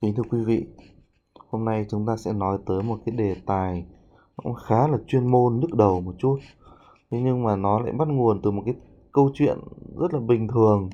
Kính thưa quý vị, hôm nay chúng ta sẽ nói tới một cái đề tài cũng khá là chuyên môn nhức đầu một chút. Thế nhưng mà nó lại bắt nguồn từ một cái câu chuyện rất là bình thường.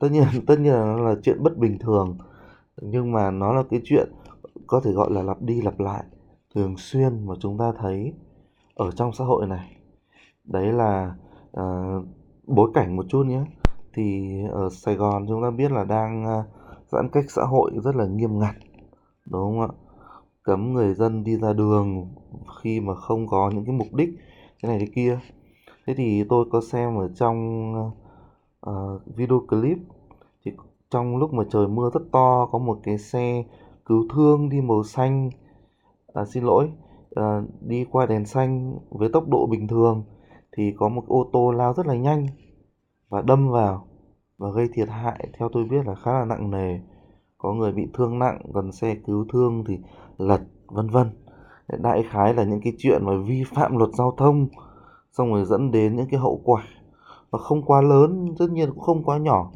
Tất nhiên tất nhiên là nó là chuyện bất bình thường, nhưng mà nó là cái chuyện có thể gọi là lặp đi lặp lại thường xuyên mà chúng ta thấy ở trong xã hội này. Đấy là uh, bối cảnh một chút nhé. Thì ở Sài Gòn chúng ta biết là đang uh, giãn cách xã hội rất là nghiêm ngặt đúng không ạ? Cấm người dân đi ra đường khi mà không có những cái mục đích thế này thế kia. Thế thì tôi có xem ở trong uh, video clip thì trong lúc mà trời mưa rất to có một cái xe cứu thương đi màu xanh à, xin lỗi à, đi qua đèn xanh với tốc độ bình thường thì có một ô tô lao rất là nhanh và đâm vào và gây thiệt hại. Theo tôi biết là khá là nặng nề. Có người bị thương nặng, cần xe cứu thương thì lật, vân vân. Đại khái là những cái chuyện mà vi phạm luật giao thông, xong rồi dẫn đến những cái hậu quả và không quá lớn, tất nhiên cũng không quá nhỏ,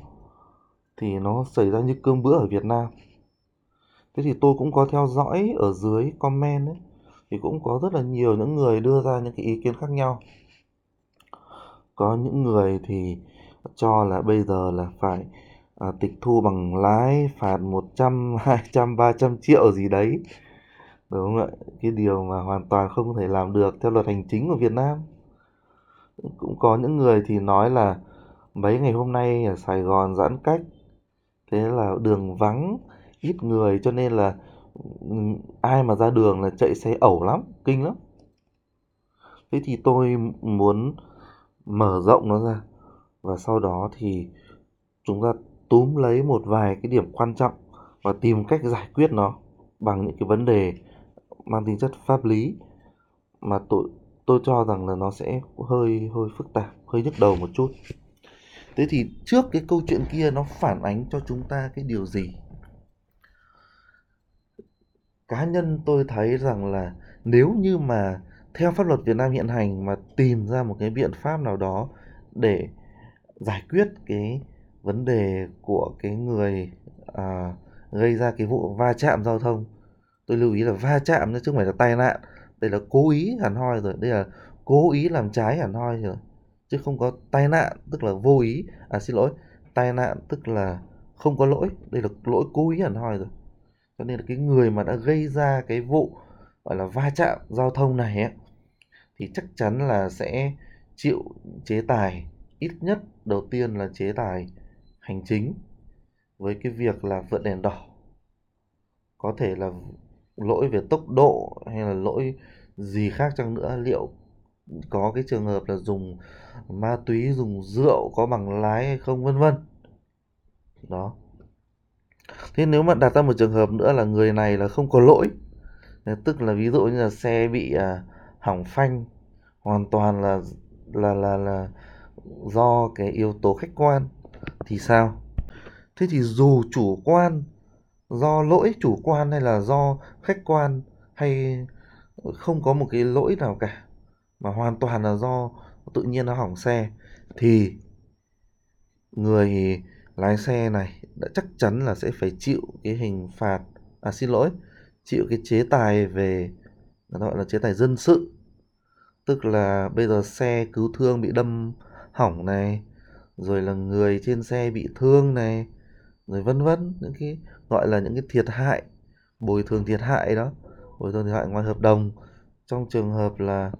thì nó xảy ra như cơm bữa ở Việt Nam. Thế thì tôi cũng có theo dõi ở dưới comment ấy, thì cũng có rất là nhiều những người đưa ra những cái ý kiến khác nhau. Có những người thì cho là bây giờ là phải à, tịch thu bằng lái phạt 100, 200, 300 triệu gì đấy. Đúng không ạ? Cái điều mà hoàn toàn không thể làm được theo luật hành chính của Việt Nam. Cũng có những người thì nói là mấy ngày hôm nay ở Sài Gòn giãn cách thế là đường vắng ít người cho nên là ừ, ai mà ra đường là chạy xe ẩu lắm kinh lắm. Thế thì tôi muốn mở rộng nó ra và sau đó thì chúng ta túm lấy một vài cái điểm quan trọng và tìm cách giải quyết nó bằng những cái vấn đề mang tính chất pháp lý mà tôi tôi cho rằng là nó sẽ hơi hơi phức tạp, hơi nhức đầu một chút. Thế thì trước cái câu chuyện kia nó phản ánh cho chúng ta cái điều gì? Cá nhân tôi thấy rằng là nếu như mà theo pháp luật Việt Nam hiện hành mà tìm ra một cái biện pháp nào đó để giải quyết cái vấn đề của cái người à, gây ra cái vụ va chạm giao thông. Tôi lưu ý là va chạm chứ không phải là tai nạn. Đây là cố ý hẳn hoi rồi đây là cố ý làm trái hẳn hoi rồi. Chứ không có tai nạn tức là vô ý. À xin lỗi tai nạn tức là không có lỗi. Đây là lỗi cố ý hẳn hoi rồi. Cho nên là cái người mà đã gây ra cái vụ gọi là va chạm giao thông này ấy, thì chắc chắn là sẽ chịu chế tài ít nhất đầu tiên là chế tài hành chính với cái việc là vượt đèn đỏ. Có thể là lỗi về tốc độ hay là lỗi gì khác chăng nữa. Liệu có cái trường hợp là dùng ma túy dùng rượu có bằng lái hay không vân vân. Đó. Thế nếu mà đặt ra một trường hợp nữa là người này là không có lỗi tức là ví dụ như là xe bị à, hỏng phanh hoàn toàn là là là là do cái yếu tố khách quan thì sao? Thế thì dù chủ quan, do lỗi chủ quan hay là do khách quan hay không có một cái lỗi nào cả, mà hoàn toàn là do tự nhiên nó hỏng xe, thì người lái xe này đã chắc chắn là sẽ phải chịu cái hình phạt à xin lỗi, chịu cái chế tài về gọi là chế tài dân sự. Tức là bây giờ xe cứu thương bị đâm hỏng này, rồi là người trên xe bị thương này, rồi vân vân, những cái gọi là những cái thiệt hại, bồi thường thiệt hại đó, bồi thường thiệt hại ngoài hợp đồng. Trong trường hợp là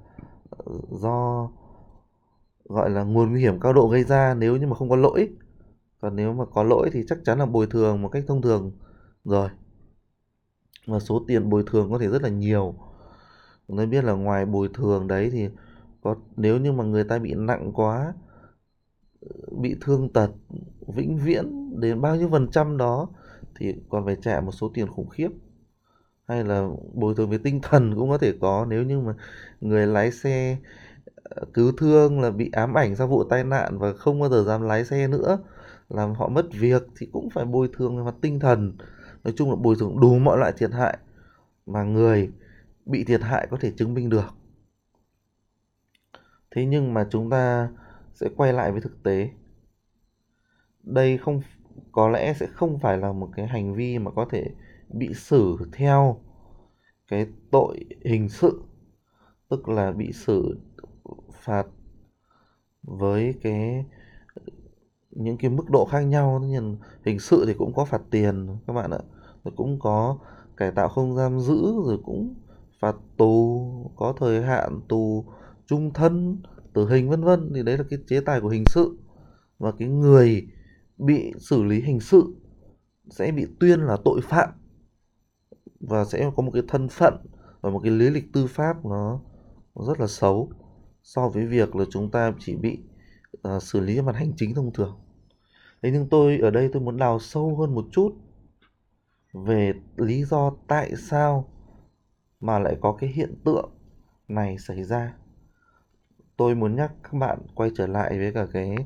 ờ, do gọi là nguồn nguy hiểm cao độ gây ra, nếu như mà không có lỗi, còn nếu mà có lỗi thì chắc chắn là bồi thường một cách thông thường rồi. Và số tiền bồi thường có thể rất là nhiều. Chúng biết là ngoài bồi thường đấy thì có, nếu như mà người ta bị nặng quá bị thương tật, vĩnh viễn, đến bao nhiêu phần trăm đó thì còn phải trả một số tiền khủng khiếp. Hay là bồi thường về tinh thần cũng có thể có, nếu như mà người lái xe ờ, cứu thương là bị ám ảnh sau vụ tai nạn và không bao giờ dám lái xe nữa, làm họ mất việc thì cũng phải bồi thường về mặt tinh thần. Nói chung là bồi thường đủ mọi loại thiệt hại mà người bị thiệt hại có thể chứng minh được. Thế nhưng mà chúng ta sẽ quay lại với thực tế. Đây không, có lẽ sẽ không phải là một cái hành vi mà có thể bị xử theo cái tội hình sự, tức là bị xử phạt với cái, những cái mức độ khác nhau. Như hình sự thì cũng có phạt tiền, các bạn ạ. Rồi cũng có cải tạo không giam giữ, rồi cũng phạt tù, có thời hạn tù trung thân tử hình vân vân thì đấy là cái chế tài của hình sự và cái người bị xử lý hình sự sẽ bị tuyên là tội phạm và sẽ có một cái thân phận và một cái lý lịch tư pháp nó rất là xấu so với việc là chúng ta chỉ bị uh, xử lý mặt hành chính thông thường. Thế nhưng tôi ở đây tôi muốn đào sâu hơn một chút về lý do tại sao mà lại có cái hiện tượng này xảy ra. Tôi muốn nhắc các bạn quay trở lại với cả cái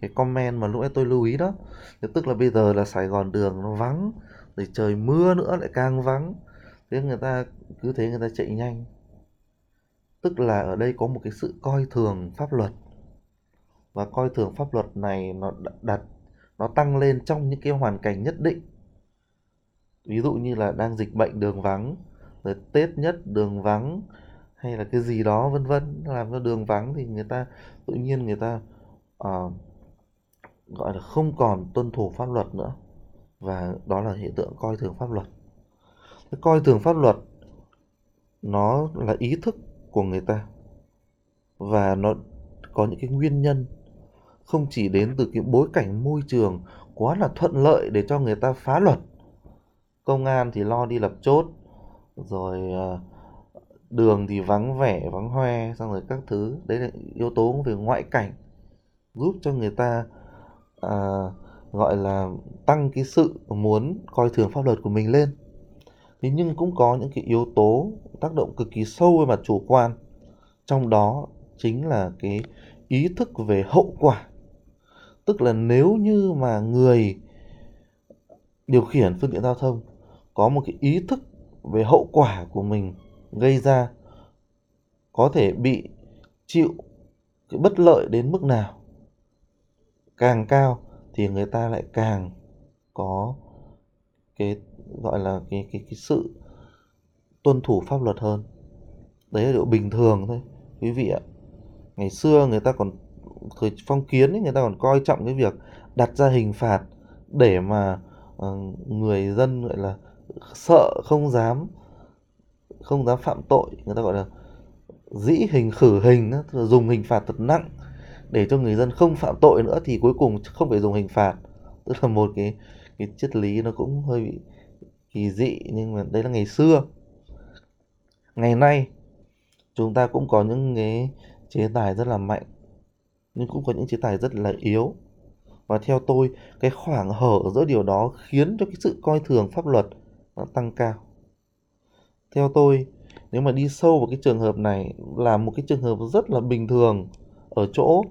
cái comment mà lúc nãy tôi lưu ý đó. Thế tức là bây giờ là Sài Gòn đường nó vắng, rồi trời mưa nữa lại càng vắng. Thế người ta cứ thế người ta chạy nhanh tức là ở đây có một cái sự coi thường pháp luật và coi thường pháp luật này nó đặt nó tăng lên trong những cái hoàn cảnh nhất định ví dụ như là đang dịch bệnh đường vắng rồi tết nhất đường vắng hay là cái gì đó vân vân làm cho đường vắng thì người ta tự nhiên người ta uh, gọi là không còn tuân thủ pháp luật nữa. Và đó là hiện tượng coi thường pháp luật. Cái coi thường pháp luật nó là ý thức của người ta. Và nó có những cái nguyên nhân không chỉ đến từ cái bối cảnh môi trường quá là thuận lợi để cho người ta phá luật. Công an thì lo đi lập chốt rồi uh, đường thì vắng vẻ vắng hoe xong rồi các thứ. Đấy là yếu tố về ngoại cảnh giúp cho người ta à, gọi là tăng cái sự muốn coi thường pháp luật của mình lên. Thế nhưng cũng có những cái yếu tố tác động cực kỳ sâu về mặt chủ quan. Trong đó chính là cái ý thức về hậu quả. Tức là nếu như mà người điều khiển phương tiện giao thông có một cái ý thức về hậu quả của mình gây ra có thể bị chịu cái bất lợi đến mức nào. Càng cao thì người ta lại càng có cái gọi là cái cái cái sự tuân thủ pháp luật hơn. Đấy là điều bình thường thôi quý vị ạ. Ngày xưa người ta còn thời phong kiến ấy, người ta còn coi trọng cái việc đặt ra hình phạt để mà uh, người dân gọi là sợ không dám không dám phạm tội. Người ta gọi là dĩ hình khử hình dùng hình phạt thật nặng để cho người dân không phạm tội nữa thì cuối cùng không phải dùng hình phạt. Tức là một cái cái triết lý nó cũng hơi bị kỳ dị, nhưng mà đấy là ngày xưa. Ngày nay, chúng ta cũng có những cái chế tài rất là mạnh, nhưng cũng có những chế tài rất là yếu. Và theo tôi, cái khoảng hở giữa điều đó khiến cho cái sự coi thường pháp luật nó tăng cao theo tôi, nếu mà đi sâu vào cái trường hợp này là một cái trường hợp rất là bình thường ở chỗ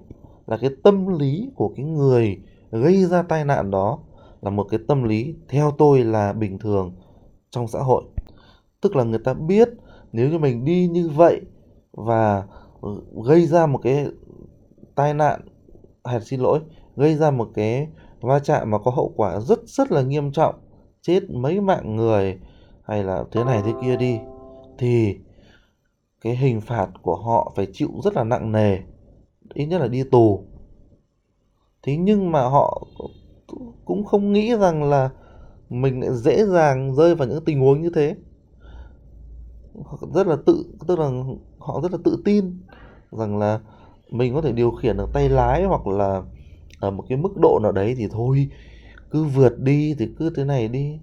là cái tâm lý của cái người gây ra tai nạn đó là một cái tâm lý theo tôi là bình thường trong xã hội. Tức là người ta biết nếu như mình đi như vậy và gây ra một cái tai nạn, hay xin lỗi, gây ra một cái va chạm mà có hậu quả rất rất là nghiêm trọng, chết mấy mạng người hay là thế này thế kia đi, thì cái hình phạt của họ phải chịu rất là nặng nề, ít nhất là đi tù. Thế nhưng mà họ cũng không nghĩ rằng là mình lại dễ dàng rơi vào những tình huống như thế. Rất là tự, tức là họ rất là tự tin rằng là mình có thể điều khiển được tay lái hoặc là ở một cái mức độ nào đấy thì thôi, cứ vượt đi thì cứ thế này đi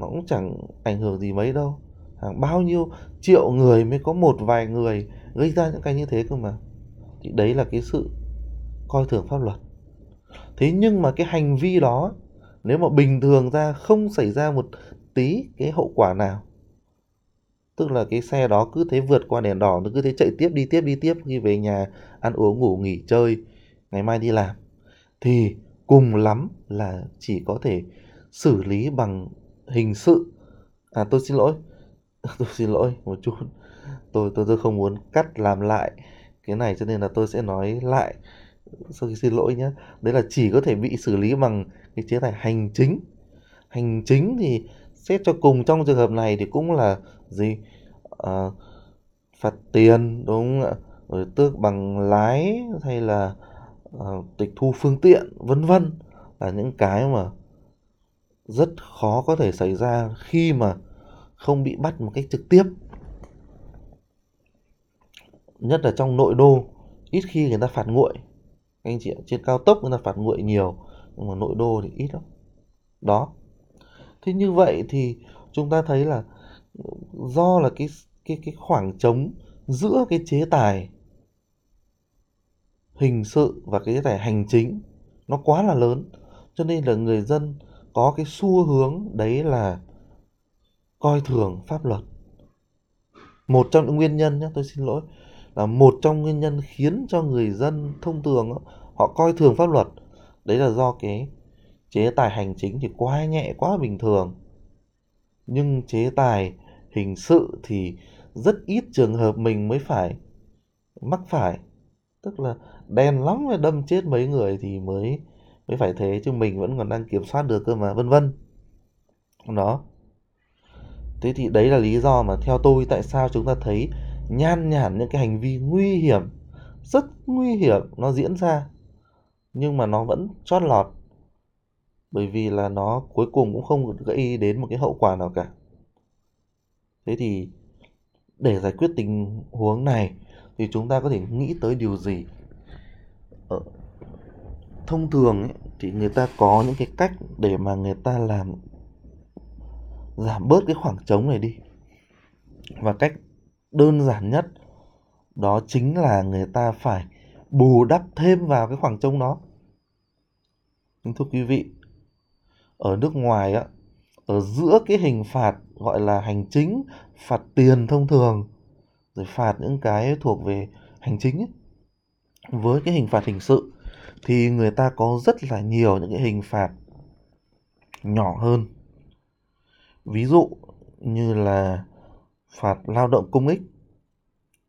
nó cũng chẳng ảnh hưởng gì mấy đâu. Hàng bao nhiêu triệu người mới có một vài người gây ra những cái như thế cơ mà. Thì đấy là cái sự coi thường pháp luật. Thế nhưng mà cái hành vi đó, nếu mà bình thường ra, không xảy ra một tí cái hậu quả nào, tức là cái xe đó cứ thế vượt qua đèn đỏ, nó cứ thế chạy tiếp, đi tiếp đi tiếp, khi về nhà ăn uống, ngủ, nghỉ, chơi, ngày mai đi làm, thì cùng lắm là chỉ có thể xử lý bằng hình sự. À tôi xin lỗi. Tôi xin lỗi một chút. Tôi tôi tôi không muốn cắt làm lại cái này cho nên là tôi sẽ nói lại sau khi xin lỗi nhé. Đấy là chỉ có thể bị xử lý bằng cái chế tài hành chính. Hành chính thì xét cho cùng trong trường hợp này thì cũng là gì? À, phạt tiền đúng không ạ? Rồi tước bằng lái hay là à, tịch thu phương tiện vân vân là những cái mà rất khó có thể xảy ra khi mà không bị bắt một cách trực tiếp. Nhất là trong nội đô, ít khi người ta phạt nguội. Anh chị trên cao tốc người ta phạt nguội nhiều, nhưng mà nội đô thì ít lắm. Đó. Thế như vậy thì chúng ta thấy là do là cái cái cái khoảng trống giữa cái chế tài hình sự và cái chế tài hành chính nó quá là lớn, cho nên là người dân có cái xu hướng đấy là coi thường pháp luật. Một trong những nguyên nhân nhé tôi xin lỗi, là một trong nguyên nhân khiến cho người dân thông thường họ coi thường pháp luật. Đấy là do cái chế tài hành chính thì quá nhẹ, quá bình thường. Nhưng chế tài hình sự thì rất ít trường hợp mình mới phải mắc phải. Tức là đen lắm mới đâm chết mấy người thì mới mới phải thế chứ mình vẫn còn đang kiểm soát được cơ mà, vân vân. Đó. Thế thì đấy là lý do mà theo tôi tại sao chúng ta thấy nhan nhản những cái hành vi nguy hiểm, rất nguy hiểm nó diễn ra. Nhưng mà nó vẫn chót lọt. Bởi vì là nó cuối cùng cũng không gây đến một cái hậu quả nào cả. Thế thì để giải quyết tình huống này thì chúng ta có thể nghĩ tới điều gì? Ở thông thường ấy, thì người ta có những cái cách để mà người ta làm giảm bớt cái khoảng trống này đi. Và cách đơn giản nhất đó chính là người ta phải bù đắp thêm vào cái khoảng trống đó. Nhưng thưa quý vị ở nước ngoài á ở giữa cái hình phạt gọi là hành chính phạt tiền thông thường rồi phạt những cái thuộc về hành chính ấy, với cái hình phạt hình sự thì người ta có rất là nhiều những cái hình phạt nhỏ hơn. Ví dụ như là phạt lao động công ích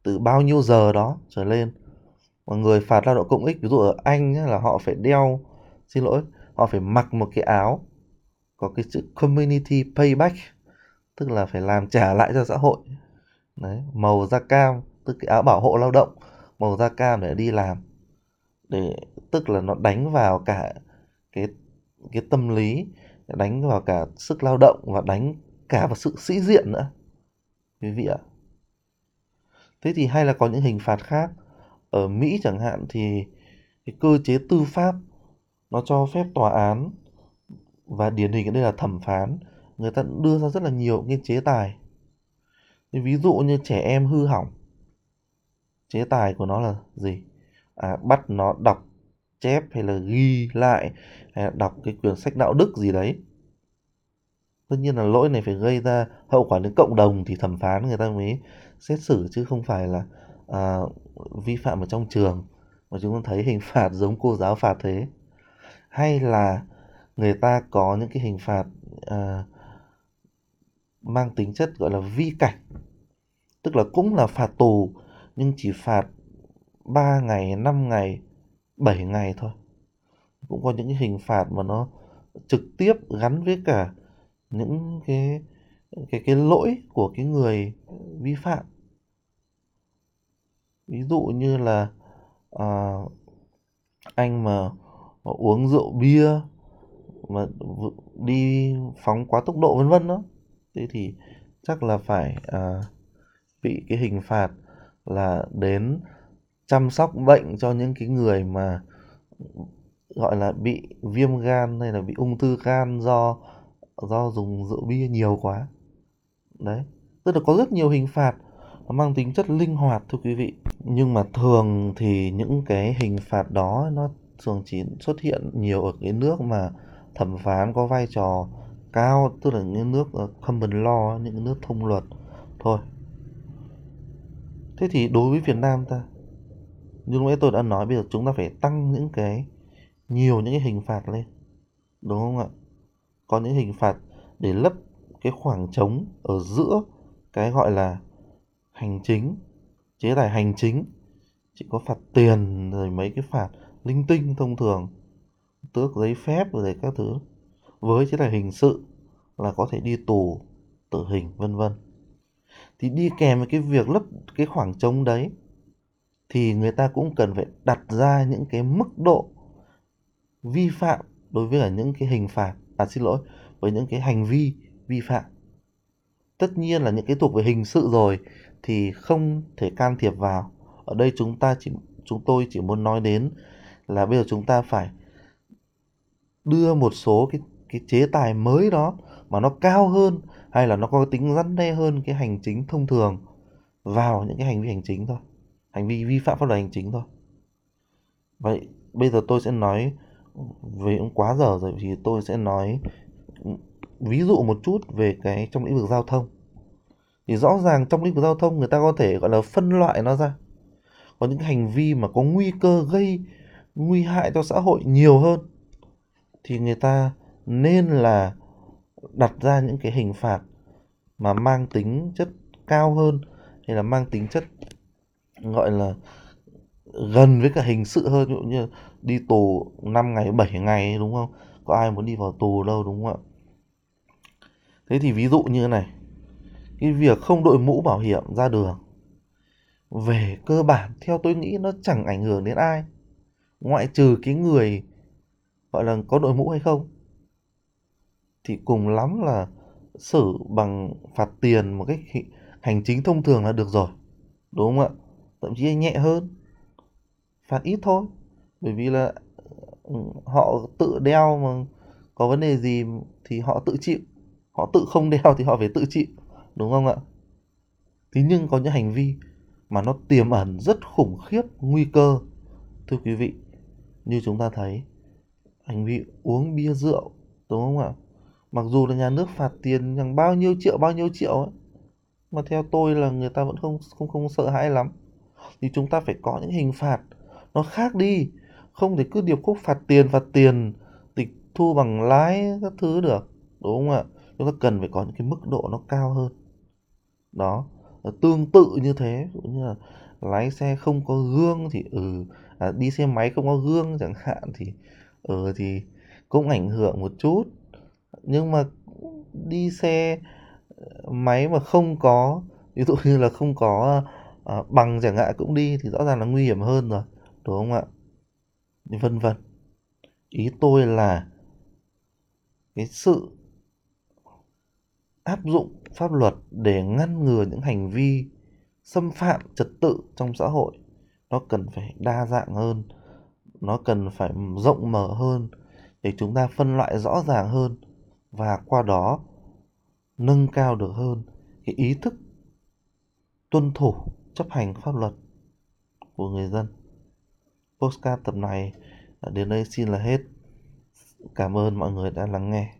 từ bao nhiêu giờ đó trở lên. Mà người phạt lao động công ích, ví dụ ở anh là họ phải đeo, xin lỗi, họ phải mặc một cái áo có cái chữ community payback, tức là phải làm trả lại cho xã hội. Đấy, màu da cam, tức cái áo bảo hộ lao động, màu da cam để đi làm, để tức là nó đánh vào cả cái cái tâm lý đánh vào cả sức lao động và đánh cả vào sự sĩ diện nữa quý vị ạ. Thế thì hay là có những hình phạt khác. Ở mỹ chẳng hạn thì cái cơ chế tư pháp nó cho phép tòa án và điển hình ở đây là thẩm phán người ta đưa ra rất là nhiều cái chế tài. Ví dụ như trẻ em hư hỏng chế tài của nó là gì? À, bắt nó đọc chép hay là ghi lại hay là đọc cái quyển sách đạo đức gì đấy. Tất nhiên là lỗi này phải gây ra hậu quả đến cộng đồng thì thẩm phán người ta mới xét xử chứ không phải là à, vi phạm ở trong trường. Mà chúng ta thấy hình phạt giống cô giáo phạt thế. Hay là người ta có những cái hình phạt à, mang tính chất gọi là vi cảnh. Tức là cũng là phạt tù nhưng chỉ phạt 3 ngày, 5 ngày, 7 ngày thôi. Cũng có những cái hình phạt mà nó trực tiếp gắn với cả những cái cái cái lỗi của cái người vi phạm. Ví dụ như là à, anh mà uống rượu bia mà đi phóng quá tốc độ vân vân đó thế thì chắc là phải à, bị cái hình phạt là đến chăm sóc bệnh cho những cái người mà, gọi là, bị viêm gan hay là bị ung thư gan do do dùng rượu bia nhiều quá. Đấy, tức là có rất nhiều hình phạt nó mang tính chất linh hoạt, thưa quý vị. Nhưng mà thường thì những cái hình phạt đó nó thường chỉ xuất hiện nhiều ở cái nước mà thẩm phán có vai trò cao, tức là những nước ờ, common law, những nước thông luật. Thôi. Thế thì đối với Việt Nam ta như lúc nãy tôi đã nói, bây giờ chúng ta phải tăng những cái, nhiều những cái hình phạt lên. Đúng không ạ? Có những hình phạt để lấp cái khoảng trống ở giữa cái gọi là hành chính, chế tài hành chính. Chỉ có phạt tiền rồi mấy cái phạt linh tinh thông thường, tước giấy phép rồi các thứ. Với chế tài hình sự là có thể đi tù, tử hình, vân vân. Thì đi kèm với cái việc lấp cái khoảng trống đấy thì người ta cũng cần phải đặt ra những cái mức độ vi phạm đối với cả những cái hình phạt. À xin lỗi, với những cái hành vi vi phạm. Tất nhiên là những cái thuộc về hình sự rồi thì không thể can thiệp vào. Ở đây chúng ta chỉ, chúng tôi chỉ muốn nói đến là bây giờ chúng ta phải đưa một số cái cái chế tài mới đó mà nó cao hơn hay là nó có tính răn đe hơn cái hành chính thông thường vào những cái hành vi hành chính thôi hành vi vi phạm pháp luật hành chính thôi. Vậy bây giờ tôi sẽ nói về cũng quá giờ rồi, thì tôi sẽ nói ví dụ một chút về cái trong lĩnh vực giao thông. Thì rõ ràng trong lĩnh vực giao thông người ta có thể gọi là phân loại nó ra. Có những hành vi mà có nguy cơ gây nguy hại cho xã hội nhiều hơn, thì người ta nên là đặt ra những cái hình phạt mà mang tính chất cao hơn hay là mang tính chất gọi là gần với cả hình sự hơn, ví dụ như đi tù 5 ngày 7 ngày, đúng không? Có ai muốn đi vào tù đâu, đúng không ạ? Thế thì ví dụ như thế này, cái việc không đội mũ bảo hiểm ra đường về cơ bản theo tôi nghĩ nó chẳng ảnh hưởng đến ai, ngoại trừ cái người gọi là có đội mũ hay không. Thì cùng lắm là xử bằng phạt tiền một cách hành chính thông thường là được rồi, đúng không ạ? Thậm chí nhẹ hơn, phạt ít thôi. Bởi vì là ừ, họ tự đeo mà có vấn đề gì thì họ tự chịu. Họ tự không đeo thì họ phải tự chịu, đúng không ạ? Thế nhưng có những hành vi mà nó tiềm ẩn rất khủng khiếp, nguy cơ. Thưa quý vị, như chúng ta thấy, hành vi uống bia rượu, đúng không ạ? Mặc dù là nhà nước phạt tiền rằng bao nhiêu triệu, bao nhiêu triệu ấy, mà theo tôi là người ta vẫn không không không sợ hãi lắm thì chúng ta phải có những hình phạt nó khác đi. Không thể cứ điệp khúc phạt tiền phạt tiền tịch thu bằng lái các thứ được đúng không ạ? Chúng ta cần phải có những cái mức độ nó cao hơn. Đó tương tự như thế cũng như là lái xe không có gương thì ừ à, đi xe máy không có gương chẳng hạn thì ừ thì cũng ảnh hưởng một chút. Nhưng mà đi xe máy mà không có ví dụ như là không có à, bằng chẳng hạn cũng đi thì rõ ràng là nguy hiểm hơn rồi đúng không ạ? Vân vân. Ý tôi là cái sự áp dụng pháp luật để ngăn ngừa những hành vi xâm phạm trật tự trong xã hội nó cần phải đa dạng hơn nó cần phải rộng mở hơn để chúng ta phân loại rõ ràng hơn và qua đó nâng cao được hơn cái ý thức tuân thủ chấp hành pháp luật của người dân. Postcard tập này đến đây xin là hết. Cảm ơn mọi người đã lắng nghe.